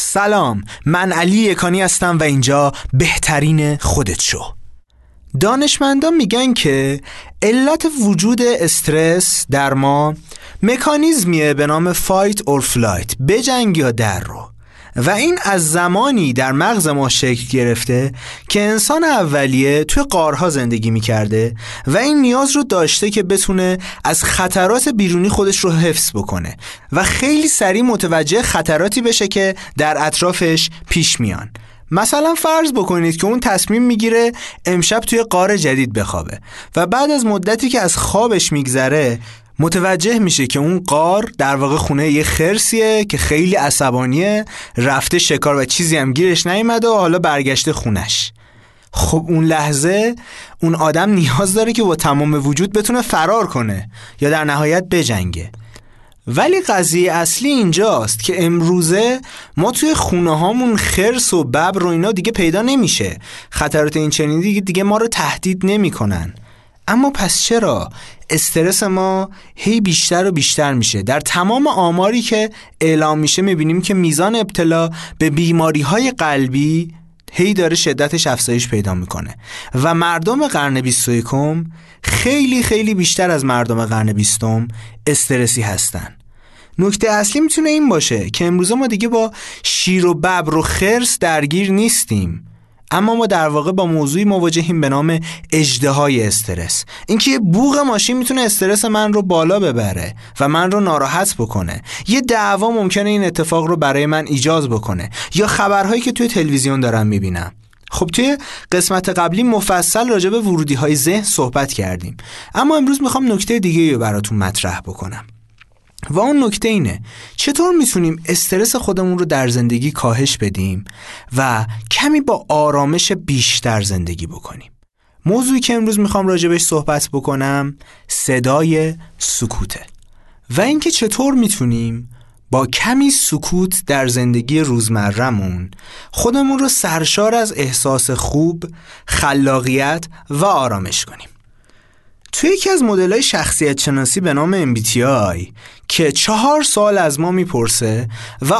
سلام من علی یکانی هستم و اینجا بهترین خودت شو. دانشمندان میگن که علت وجود استرس در ما مکانیزمیه به نام fight or flight بجنگ یا در رو. و این از زمانی در مغز ما شکل گرفته که انسان اولیه توی غارها زندگی می‌کرده و این نیاز رو داشته که بتونه از خطرات بیرونی خودش رو حفظ بکنه و خیلی سریع متوجه خطراتی بشه که در اطرافش پیش میان. مثلا فرض بکنید که اون تصمیم می‌گیره امشب توی قار جدید بخوابه و بعد از مدتی که از خوابش میگذره متوجه میشه که اون قار در واقع خونه یه خرسیه که خیلی عصبانیه رفته شکار و چیزی هم گیرش نیومده و حالا برگشته خونش. خب اون لحظه اون آدم نیاز داره که با تمام وجود بتونه فرار کنه یا در نهایت بجنگه. ولی قضیه اصلی اینجاست که امروزه ما توی خونه هامون خرس و ببر و اینا دیگه پیدا نمیشه. خطرات این چنین دیگه, دیگه ما رو تهدید نمی‌کنن. اما پس چرا؟ استرس ما هی بیشتر و بیشتر میشه. در تمام آماری که اعلام میشه می‌بینیم که میزان ابتلا به بیماری های قلبی هی داره شدتش افزایش پیدا می‌کنه. و مردم قرن 21 خیلی خیلی بیشتر از مردم قرن 20 استرسی هستن. نکته اصلی می‌تونه این باشه که امروزه ما دیگه با شیر و ببر و خرس درگیر نیستیم. اما ما در واقع با موضوعی مواجهیم به نام اجدهای استرس. اینکه یه بوغ ماشین می‌تونه استرس من رو بالا ببره و من رو ناراحت بکنه. یه دعوا ممکنه این اتفاق رو برای من ایجاز بکنه. یا خبرهایی که توی تلویزیون دارم می‌بینم. خب توی قسمت قبلی مفصل راجع به ورودی های ذهن صحبت کردیم. اما امروز می‌خوام نکته دیگه رو براتون مطرح بکنم. و اون نکته اینه چطور می‌تونیم استرس خودمون رو در زندگی کاهش بدیم و کمی با آرامش بیشتر زندگی بکنیم؟ موضوعی که امروز می‌خوام راجبش صحبت بکنم صدای سکوته و اینکه چطور می‌تونیم با کمی سکوت در زندگی روزمرهمون خودمون رو سرشار از احساس خوب، خلاقیت و آرامش کنیم. توی یکی از های شخصیت شناسی به نام MBTI که چهار سال از ما می‌پرسه و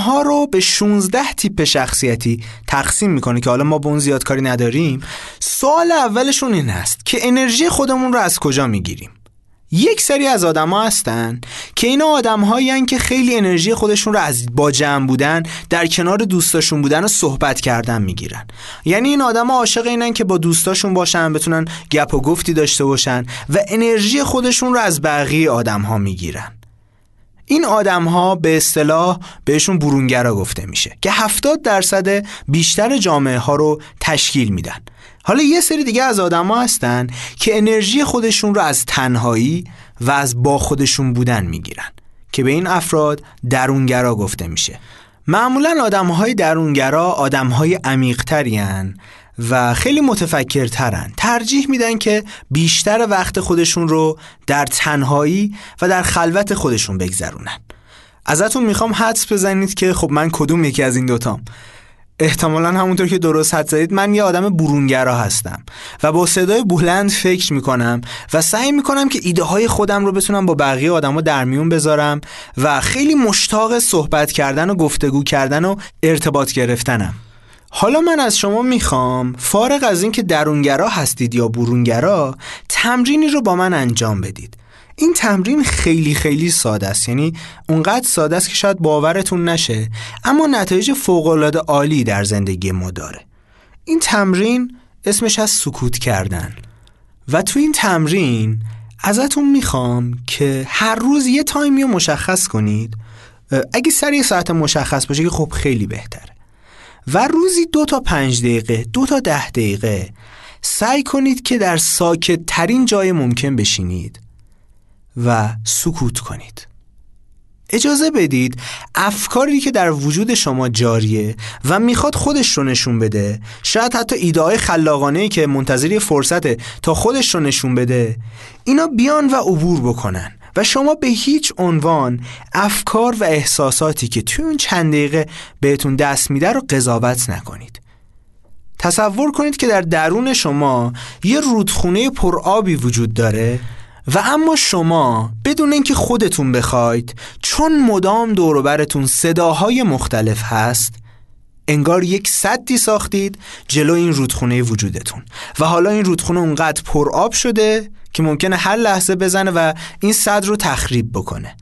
ها رو به 16 تیپ شخصیتی تقسیم می‌کنه که حالا ما به اون زیاد کاری نداریم سوال اولشون این هست که انرژی خودمون رو از کجا می‌گیریم؟ یک سری از آدما هستن که اینا آدمهایی که خیلی انرژی خودشون رو از با جمع بودن در کنار دوستاشون بودن و صحبت کردن می‌گیرن. یعنی این آدما عاشق اینن که با دوستاشون باشن بتونن گپ و گفتی داشته باشن و انرژی خودشون رو از بقیه آدمها می‌گیرن. این آدم ها به اصطلاح بهشون برونگرا گفته میشه که 70 درصد بیشتر جامعه ها رو تشکیل میدن. حالا یه سری دیگه از آدما هستن که انرژی خودشون رو از تنهایی و از با خودشون بودن می‌گیرن که به این افراد درونگرا گفته میشه. معمولا آدم های درونگرا آدم های عمیقتری و خیلی متفکرترن. ترجیح میدن که بیشتر وقت خودشون رو در تنهایی و در خلوت خودشون بگذرونن. ازتون می‌خوام حدس بزنید که خب من کدوم یکی از این دوتام. احتمالا همونطور که درست حد زدید من یه آدم برونگرا هستم و با صدای بلند فکر می‌کنم و سعی می‌کنم که ایده های خودم رو بتونم با بقیه آدما در میون بذارم و خیلی مشتاق صحبت کردن و گفتگو کردن و ارتباط گرفتنم. حالا من از شما می‌خوام فارغ از اینکه درونگرا هستید یا برونگرا تمرینی رو با من انجام بدید. این تمرین خیلی خیلی ساده است. یعنی اونقدر ساده است که شاید باورتون نشه اما نتایج فوقالعاده عالی در زندگی ما داره. این تمرین اسمش از سکوت کردن. و تو این تمرین ازتون می‌خوام که هر روز یه تایمی رو مشخص کنید. اگه سر یه ساعت مشخص باشه که خب خیلی بهتره. و روزی دو تا پنج دقیقه دو تا ده دقیقه سعی کنید که در ساکت ترین جای ممکن بشینید. و سکوت کنید. اجازه بدید افکاری که در وجود شما جاریه و می‌خواد خودش رو نشون بده شاید حتی ایده های خلاقانه که منتظری فرصته تا خودش رو نشون بده اینا بیان و عبور بکنن و شما به هیچ عنوان افکار و احساساتی که توی اون چند دقیقه بهتون دست میده رو قضاوت نکنید. تصور کنید که در درون شما یه رودخونه پرآبی وجود داره و اما شما بدون اینکه خودتون بخواید چون مدام دوروبرتون صداهای مختلف هست انگار یک صدی ساختید جلو این رودخونه وجودتون. و حالا این رودخونه اونقدر پر آب شده که ممکنه هر لحظه بزنه و این صد رو تخریب بکنه.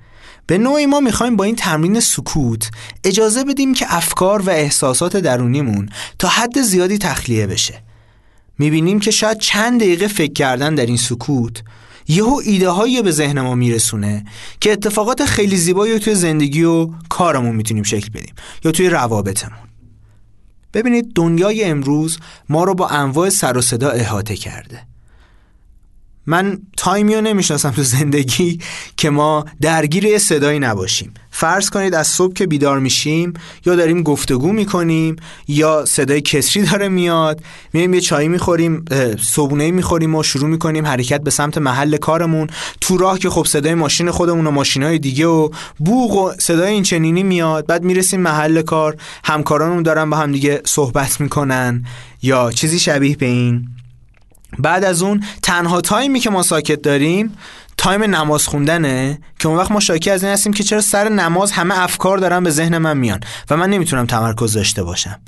به نوعی ما می‌خوایم با این تمرین سکوت اجازه بدیم که افکار و احساسات درونیمون تا حد زیادی تخلیه بشه. می‌بینیم که شاید چند دقیقه فکر کردن در این سکوت یهو ایده هایی به ذهن ما میرسونه که اتفاقات خیلی زیبایی توی زندگی و کارمون می‌تونیم شکل بدیم یا توی روابطمون. ببینید دنیای امروز ما رو با انواع سر و صدا احاطه کرده. من تایمی رو نمی‌شناسم تو زندگی که ما درگیر یه صدایی نباشیم. فرض کنید از صبح که بیدار میشیم یا داریم گفتگو می‌کنیم یا صدای کسری داره میاد میریم یه چایی می‌خوریم صبونه می‌خوریم و شروع می‌کنیم حرکت به سمت محل کارمون. تو راه که خب صدای ماشین خودمون و ماشینهای دیگه و بوق و صدای این چنینی میاد بعد می‌رسیم محل کار همکارانمون دارن با هم دیگه صحبت می‌کنن یا چیزی شبیه به این. بعد از اون تنها تایمی که ما ساکت داریم تایم نماز خوندنه که اون وقت ما شاکی از این هستیم که چرا سر نماز همه افکار دارن به ذهن من میان و من نمی‌تونم تمرکز داشته باشم.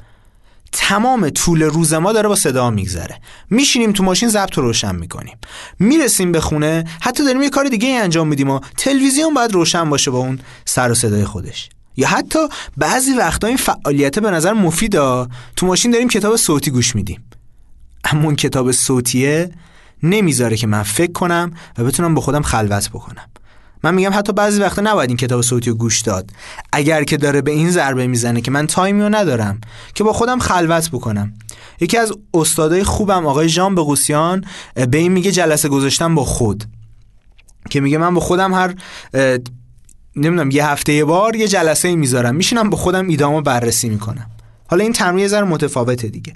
تمام طول روز ما داره با صدا میگذره. میشینیم تو ماشین ضبط روشن می‌کنیم. می‌رسیم به خونه حتی داریم یه کار دیگه انجام میدیم و تلویزیون باید روشن باشه با اون سر و صدای خودش. یا حتی بعضی وقتا این فعالیت به نظر مفیده تو ماشین داریم کتاب صوتی گوش میدیم. اما اون کتاب صوتیه نمی‌ذاره که من فکر کنم و بتونم با خودم خلوت بکنم. من میگم حتی بعضی وقتا نباید این کتاب صوتی رو گوش داد. اگر که داره به این ضربه می‌زنه که من تایمی رو ندارم که با خودم خلوت بکنم. یکی از استادای خوبم آقای ژان بقوسیان به این میگه جلسه گذاشتم با خود. که میگه من با خودم هر نمی‌دونم یه هفته یه بار یه جلسه می‌ذارم. میشینم با خودم ایدامو بررسی می‌کنم. حالا این تمرین یه متفاوته دیگه.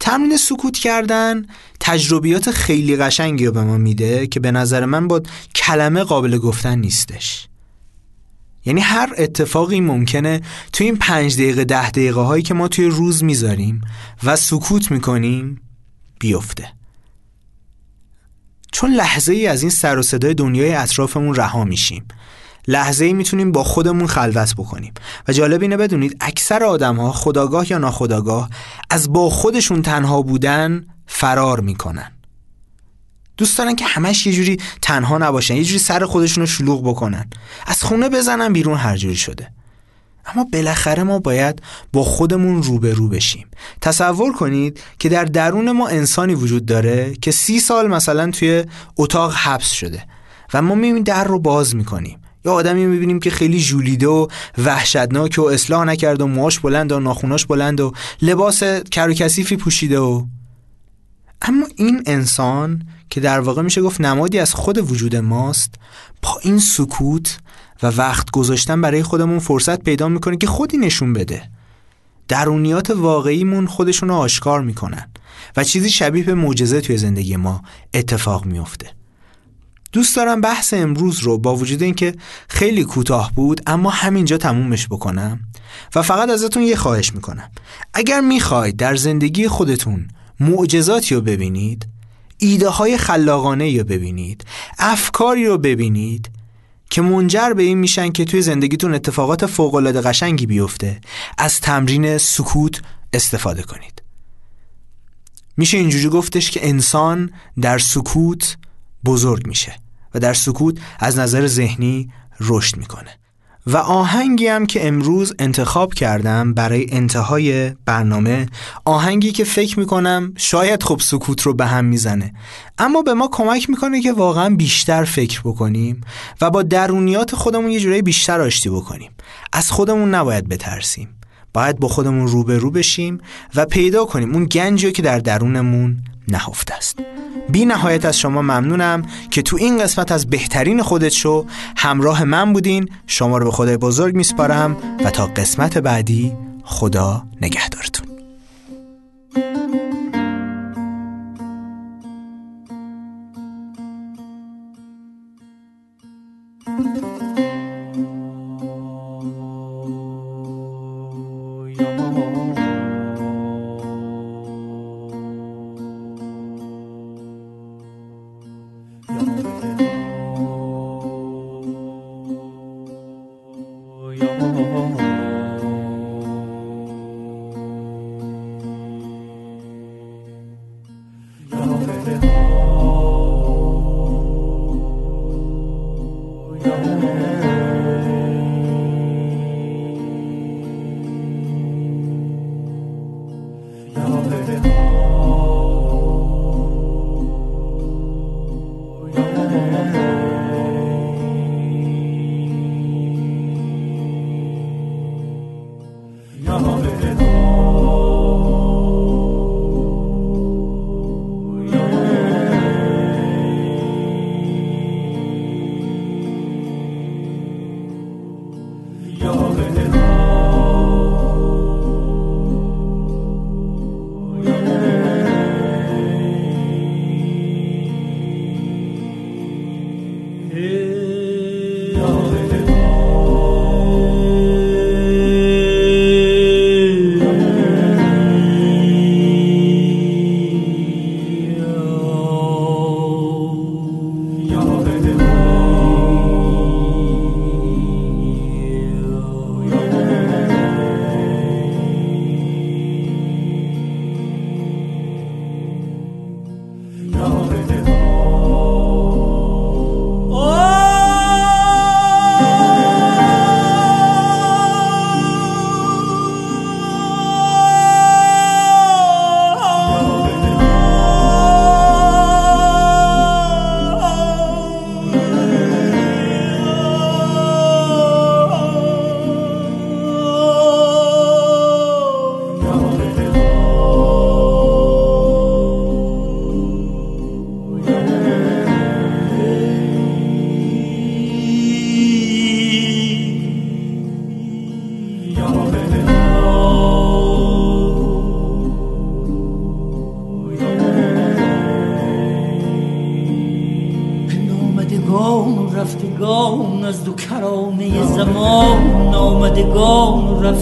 تمرین سکوت کردن تجربیات خیلی قشنگی رو به ما میده که به نظر من با کلمه قابل گفتن نیستش. یعنی هر اتفاقی ممکنه توی این پنج دقیقه ده دقیقه هایی که ما توی روز می‌ذاریم و سکوت می‌کنیم بیفته. چون لحظه ای از این سر و صدای دنیای اطرافمون رها میشیم. لحظه ای می‌تونیم با خودمون خلوت بکنیم. و جالب اینه بدونید اکثر آدم ها خداگاه یا ناخداگاه از با خودشون تنها بودن فرار می‌کنن. دوست دارن که همش یه جوری تنها نباشن یه جوری سر خودشون رو شلوغ بکنن. از خونه بزنن بیرون هر جوری شده. اما بالاخره ما باید با خودمون روبرو بشیم. تصور کنید که در درون ما انسانی وجود داره که سی سال مثلا توی اتاق حبس شده و ما می‌بینیم در رو باز می‌کنیم. یا آدمی می‌بینیم که خیلی جولیده و وحشتناک و اصلاح نکرد و موهاش بلند و ناخوناش بلند و لباس کر و کثیفی پوشیده و اما این انسان که در واقع میشه گفت نمادی از خود وجود ماست با این سکوت و وقت گذاشتن برای خودمون فرصت پیدا می‌کنه که خودی نشون بده. درونیات واقعیمون خودشون رو آشکار می‌کنن و چیزی شبیه به معجزه توی زندگی ما اتفاق میفته دوست دارم بحث امروز رو با وجود اینکه خیلی کوتاه بود اما همینجا تمومش بکنم و فقط ازتون یه خواهش می‌کنم. اگر می‌خواید در زندگی خودتون معجزاتی رو ببینید ایده های خلاقانه رو ببینید افکاری رو ببینید که منجر به این میشن که توی زندگیتون اتفاقات فوقالعاده قشنگی بیفته از تمرین سکوت استفاده کنید. میشه اینجوری گفتش که انسان در سکوت بزرگ میشه. و در سکوت از نظر ذهنی رشد می‌کنه. و آهنگی هم که امروز انتخاب کردم برای انتهای برنامه آهنگی که فکر می‌کنم شاید خب سکوت رو به هم می‌زنه. اما به ما کمک می‌کنه که واقعا بیشتر فکر بکنیم و با درونیات خودمون یه جورایی بیشتر آشتی بکنیم. از خودمون نباید بترسیم. باید با خودمون روبرو بشیم و پیدا کنیم اون گنجی که در درونمون نهفته است. بی نهایت از شما ممنونم که تو این قسمت از بهترین خودت شو همراه من بودین شما رو به خدای بزرگ میسپارم و تا قسمت بعدی خدا نگهدارتون.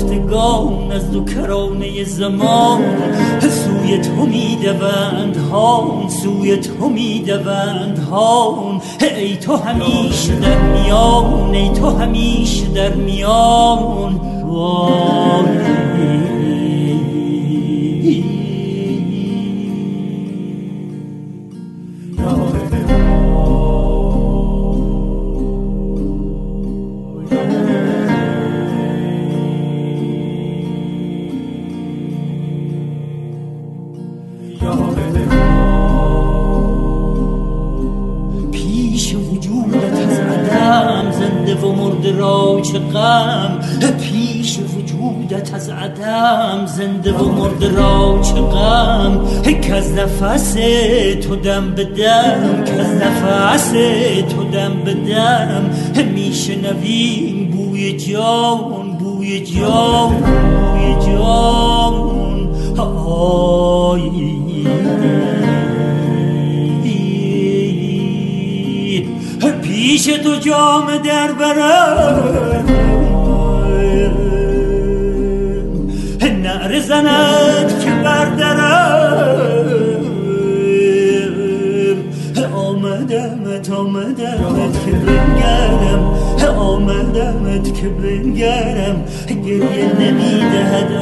رفتگان از دو کرانه زمان. سوی تو می‌دوند هان سوی تو می‌دوند هان. ای تو همیش در میان ای تو همیش در میان. وای. چه غم؟ پیش وجودت از عدم زنده و مرد را چه غم؟ که از نفس تو دم بدم که از نفس تو دم بدم میشنویم بوی جان بوی جان بوی جان. آی پیش تو جام در برم. نعر زند که بردرم آمدمت آمدمت که بنگرم. آمدمت که بنگرم. گریه نمی‌دهد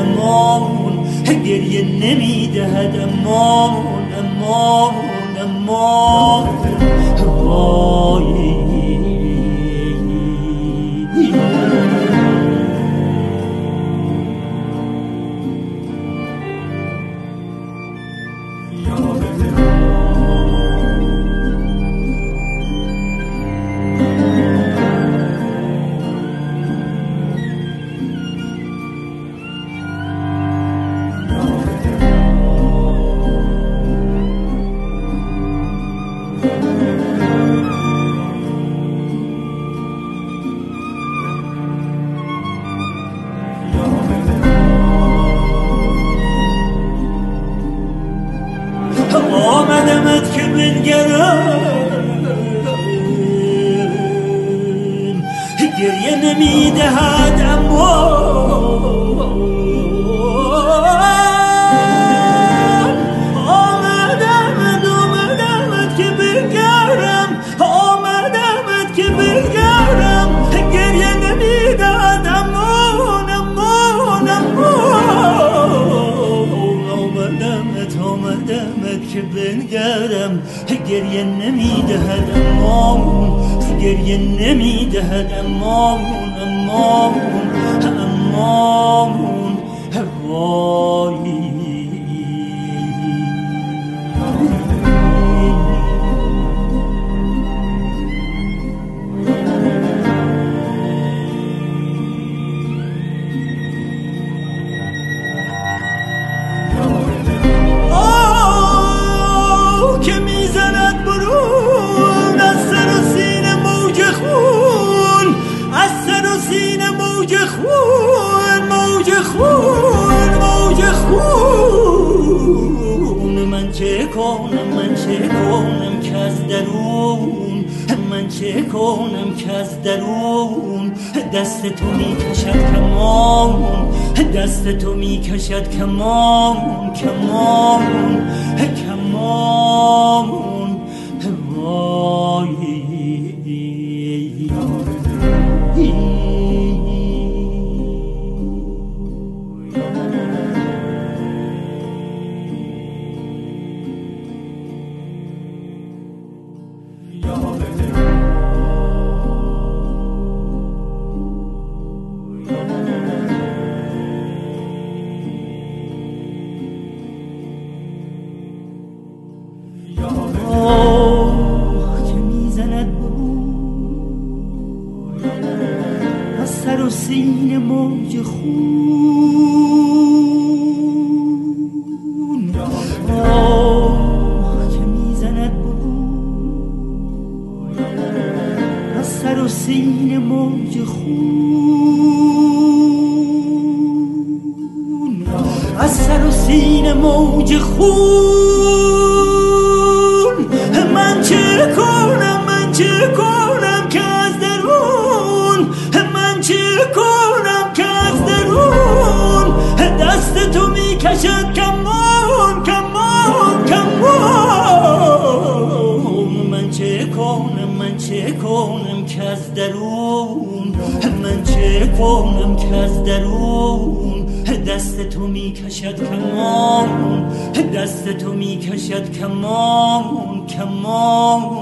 امان گریه نمی‌دهد امان امان امان گرم گریه نمی‌دهد اما گریه نمی‌دهد امامون گریه نمی‌دهد امامون امامون امامون وای Kimmy! خون موج خون. من چه کنم من چه کنم که از درون؟ من چه کنم که از درون؟ دست تو می‌کشد کمان دست تو می‌کشد کمان کمان کمان. از سر و سین موج خون. آه که می‌زند بگون از سر و سین موج خون. از سر و سین موج خون. کنم که از درون دست تو می‌کشد کمان دست تو می‌کشد کمان کمان.